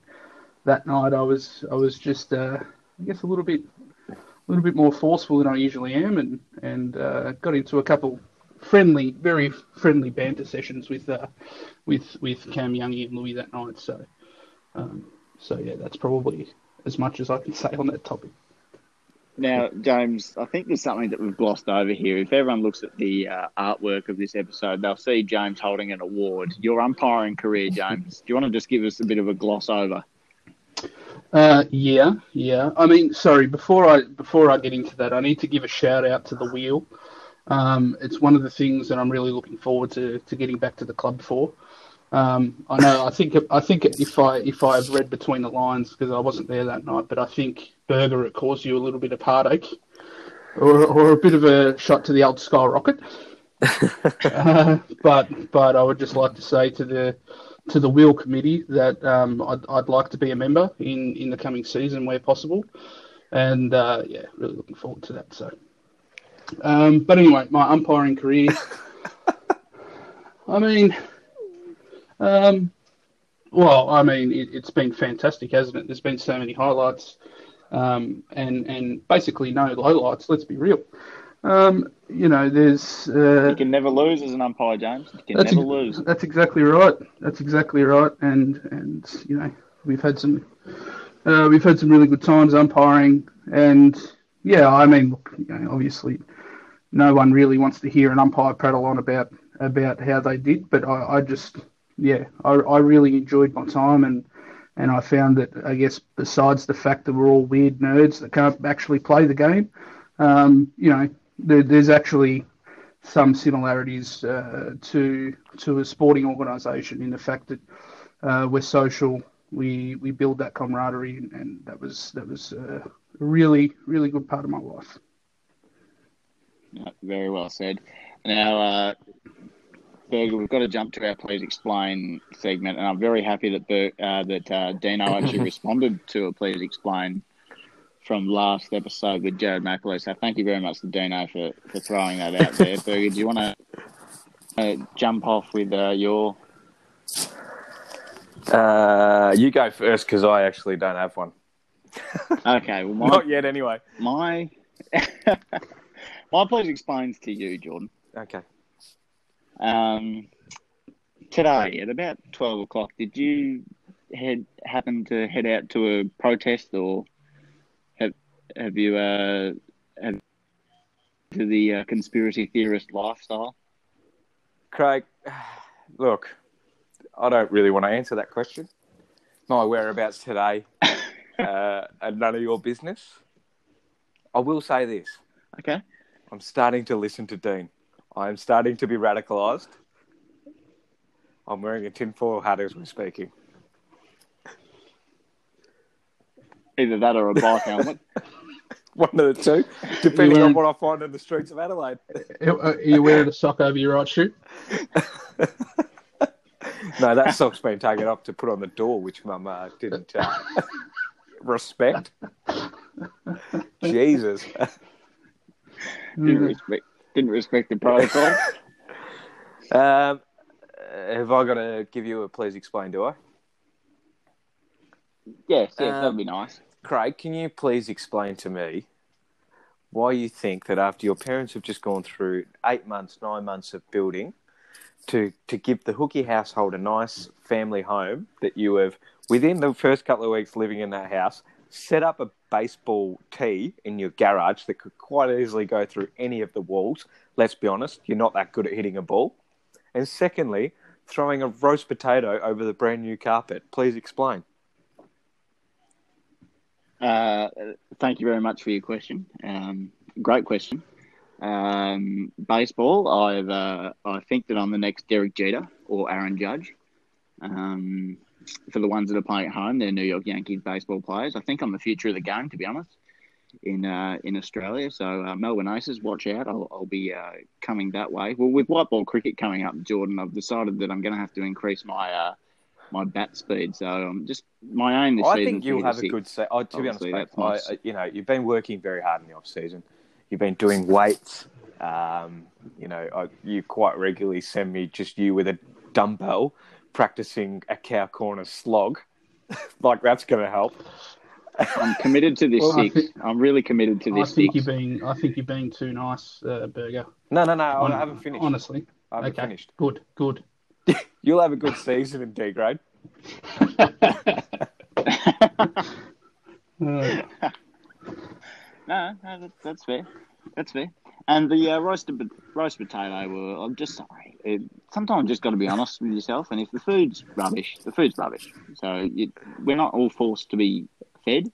that night I was I was just uh, I guess a little bit a little bit more forceful than I usually am, and and uh, got into a couple friendly, very friendly banter sessions with uh, with with Cam Youngie and Louis that night. So um, so yeah, that's probably as much as I can say on that topic. Now, James, I think there's something that we've glossed over here. If everyone looks at the uh, artwork of this episode, they'll see James holding an award. Your umpiring career, James. Do you want to just give us a bit of a gloss over? Uh, yeah, yeah. I mean, sorry. Before I before I get into that, I need to give a shout out to the wheel. Um, it's one of the things that I'm really looking forward to, to getting back to the club for. Um, I know. I think. I think if I if I've read between the lines because I wasn't there that night, but I think Burger it caused you a little bit of heartache, or or a bit of a shot to the old skyrocket. uh, but but I would just like to say to the to the wheel committee that um, I'd, I'd like to be a member in, in the coming season where possible, and uh, yeah, really looking forward to that. So, um, but anyway, my umpiring career. I mean, um, well, I mean, it, has been fantastic, hasn't it? There's been so many highlights, um, and and basically no lowlights. Let's be real. Um, you know, there's uh, You can never lose as an umpire, James. You can that's never lose. That's exactly right. That's exactly right. And and you know, we've had some uh, we've had some really good times umpiring. And yeah, I mean, look, you know, obviously, no one really wants to hear an umpire prattle on about about how they did. But I, I just yeah, I, I really enjoyed my time and. And I found that, I guess, besides the fact that we're all weird nerds that can't actually play the game, um, you know, there, there's actually some similarities uh, to to a sporting organisation in the fact that uh, we're social, we we build that camaraderie, and, and that was that was uh, a really really good part of my life. Very well said. Now, uh, Berger, we've got to jump to our please explain segment, and I'm very happy that Ber- uh, that uh, Dino actually responded to a please explain from last episode with Jared McAleer. So thank you very much to Dino for, for throwing that out there. Berger, do you want to uh, jump off with uh, your? Uh, you go first because I actually don't have one. Okay, well, my, Not yet, anyway. my my please explains to you, Jordan. Okay. Um, today at about twelve o'clock, did you head happen to head out to a protest, or have have you uh have to the uh, conspiracy theorist lifestyle? Craig, look, I don't really want to answer that question. My whereabouts today uh, are none of your business. I will say this Okay. I'm starting to listen to Dean. I'm starting to be radicalised. I'm wearing a tinfoil hat as we're speaking. Either that or a bike helmet. One of the two, depending You on what I find in the streets of Adelaide. Are are you wearing a sock over your right shoe? No, that sock's been taken off to put on the door, which Mum uh, didn't uh, respect. Jesus. didn't respect didn't respect the protocol. Um, have I got to give you a please explain, do I? yes, yes, Um, that'd be nice. Craig, can you please explain to me why you think that after your parents have just gone through eight months, nine months of building, to, to give the Hookie household a nice family home, that you have, within the first couple of weeks living in that house, set up a baseball tee in your garage that could quite easily go through any of the walls. Let's be honest, you're not that good at hitting a ball. And secondly, throwing a roast potato over the brand new carpet. Please explain. Uh, thank you very much for your question. Um, great question. Um, baseball, I've uh, I think that I'm the next Derek Jeter or Aaron Judge. Um, for the ones that are playing at home, they're New York Yankees baseball players. I think I'm the future of the game, to be honest, in uh, in Australia. So uh, Melbourne Aces, watch out. I'll, I'll be uh, coming that way. Well, with white ball cricket coming up, Jordan, I've decided that I'm going to have to increase my uh, my bat speed. So um, just my aim this I think you'll have a good se- oh, To be honest, mate, nice. I, you know, you've been working very hard in the off season. You've been doing weights. Um, you know, I, you quite regularly send me just you with a dumbbell practicing a cow corner slog. like that's going to help. I'm committed to this Well, I six. think- I'm really committed to this I this think six. you're being I think you're being too nice, uh, Burger. No, no, no. Hon- I haven't finished. Honestly. I haven't okay. finished. Good. Good. You'll have a good season in D grade. No, no that, that's fair. That's fair. And the uh, roasted roast potato, were. I'm just sorry. It, sometimes you just got to be honest with yourself. And if the food's rubbish, the food's rubbish. So we're not all forced to be fed.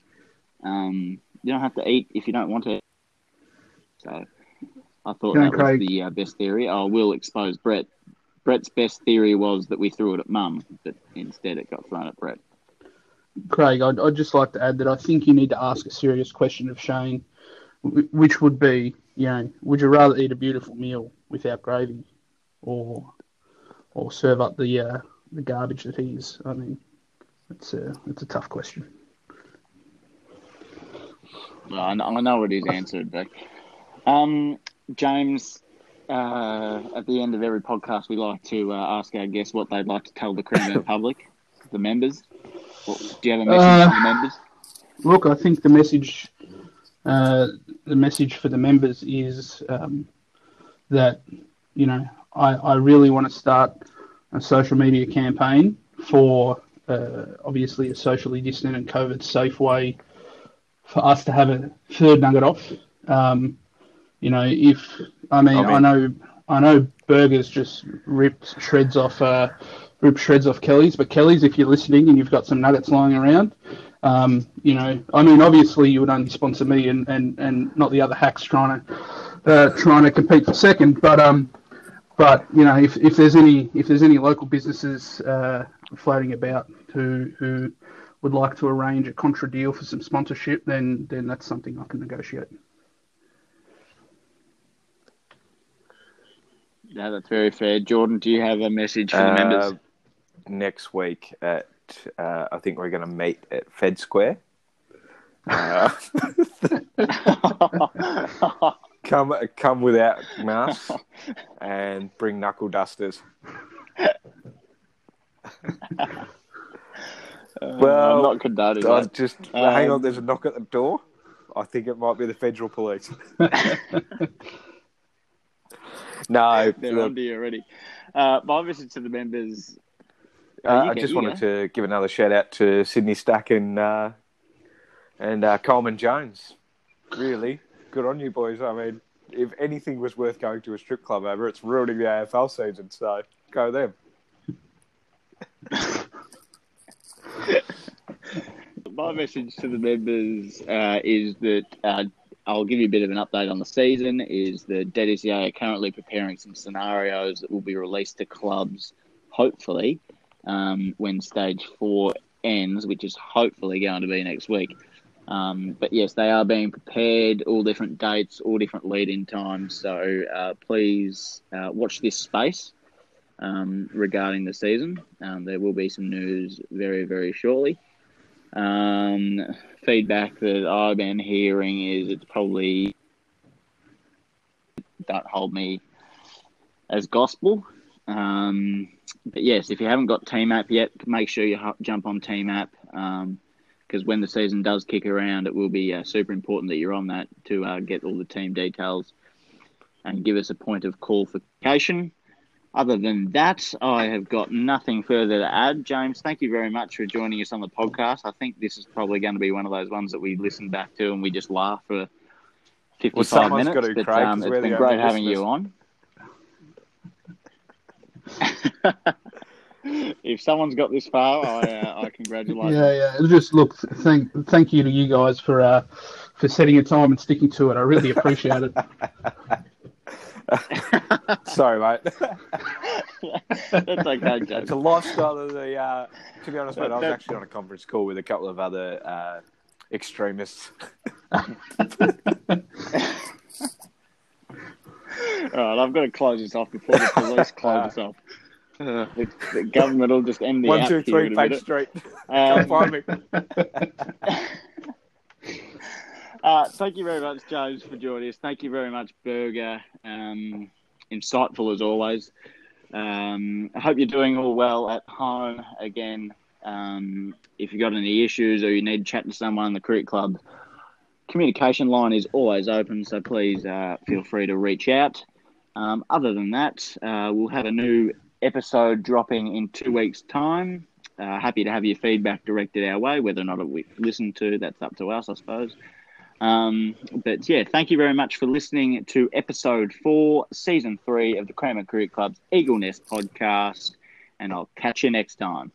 Um, you don't have to eat if you don't want to. So I thought that was Craig. the uh, best theory. I will expose Brett. Brett's best theory was that we threw it at Mum, but instead it got thrown at Brett. Craig, I'd, I'd just like to add that I think you need to ask a serious question of Shane, which would be, you know, would you rather eat a beautiful meal without gravy, or or serve up the uh, the garbage that he is? I mean, it's a it's a tough question. Well, I know, I know it is answered, but um, James, uh, at the end of every podcast, we like to uh, ask our guests what they'd like to tell the Creamer public, the members. What, do you have a message Uh, for the members? Look, I think the message, uh, the message for the members is um, that you know I, I really want to start a social media campaign for uh, obviously a socially distant and COVID safe way for us to have a third nugget off. Um, you know, if I mean, I I, know I know Burgers just ripped shreds off uh, ripped shreds off Kelly's, but Kelly's, if you're listening and you've got some nuggets lying around, um, you know, I mean, obviously you would only sponsor me and, and, and not the other hacks trying to uh, trying to compete for second. But um, but you know, if, if there's any if there's any local businesses uh, floating about who who would like to arrange a contra deal for some sponsorship, then then that's something I can negotiate. Yeah, that's very fair. Jordan, do you have a message for the Uh, members? next week at uh, I think we're going to meet at Fed Square. Uh, come come without masks and bring knuckle dusters. Well, I'm not condoning I that. just Um, hang on. There's a knock at the door. I think it might be the federal police. no, They're look, on to you already. Uh, my message to the members. Uh, I go- just you wanted to give another shout out to Sydney Stack and uh, and uh, Coleman Jones. Really good on you boys. I mean, if anything was worth going to a strip club over, it's ruining the AFL season. So go them. My message to the members uh, is that uh, I'll give you a bit of an update on the season. Is that DDCA are currently preparing some scenarios that will be released to clubs, hopefully, um, when stage four ends, which is hopefully going to be next week. Um, but yes, they are being prepared, all different dates, all different lead-in times. So uh, please uh, watch this space um, regarding the season. Um, there will be some news very, very shortly. Um, feedback that I've been hearing is it's probably don't hold me as gospel. Um, but yes, if you haven't got Team App yet, make sure you jump on Team App because when the season does kick around, it will be uh, super important that you're on that to uh, get all the team details and give us a point of qualification. Other than that, I have got nothing further to add. James, thank you very much for joining us on the podcast. I think this is probably going to be one of those ones that we listen back to and we just laugh for 55 someone's minutes. got to, but um, it's been great having you on. if someone's got this far, I, uh, I congratulate them. Yeah, yeah. Just look, thank thank you to you guys for uh, for setting a time and sticking to it. I really appreciate it. Sorry, mate. That's okay, It's a lifestyle of the. Uh, to be honest, mate, I was actually on a conference call with a couple of other uh, extremists. All right, I've got to close this off before the police close this off. Uh, The, the government will just end the one, app two, here three, in a Page minute. Street. Um, Come find me. Uh, thank you very much, James, for joining us. Thank you very much, Berger. Um, insightful as always. Um, I hope you're doing all well at home. Again, um, if you've got any issues or you need to chat to someone in the cricket club, communication line is always open, so please uh, feel free to reach out. Um, other than that, uh, we'll have a new episode dropping in two weeks' time. Uh, happy to have your feedback directed our way. Whether or not we listen to, that's up to us, I suppose. Um, but yeah, thank you very much for listening to episode four, season three of the Kramer Cricket Club's Eagle Nest podcast, and I'll catch you next time.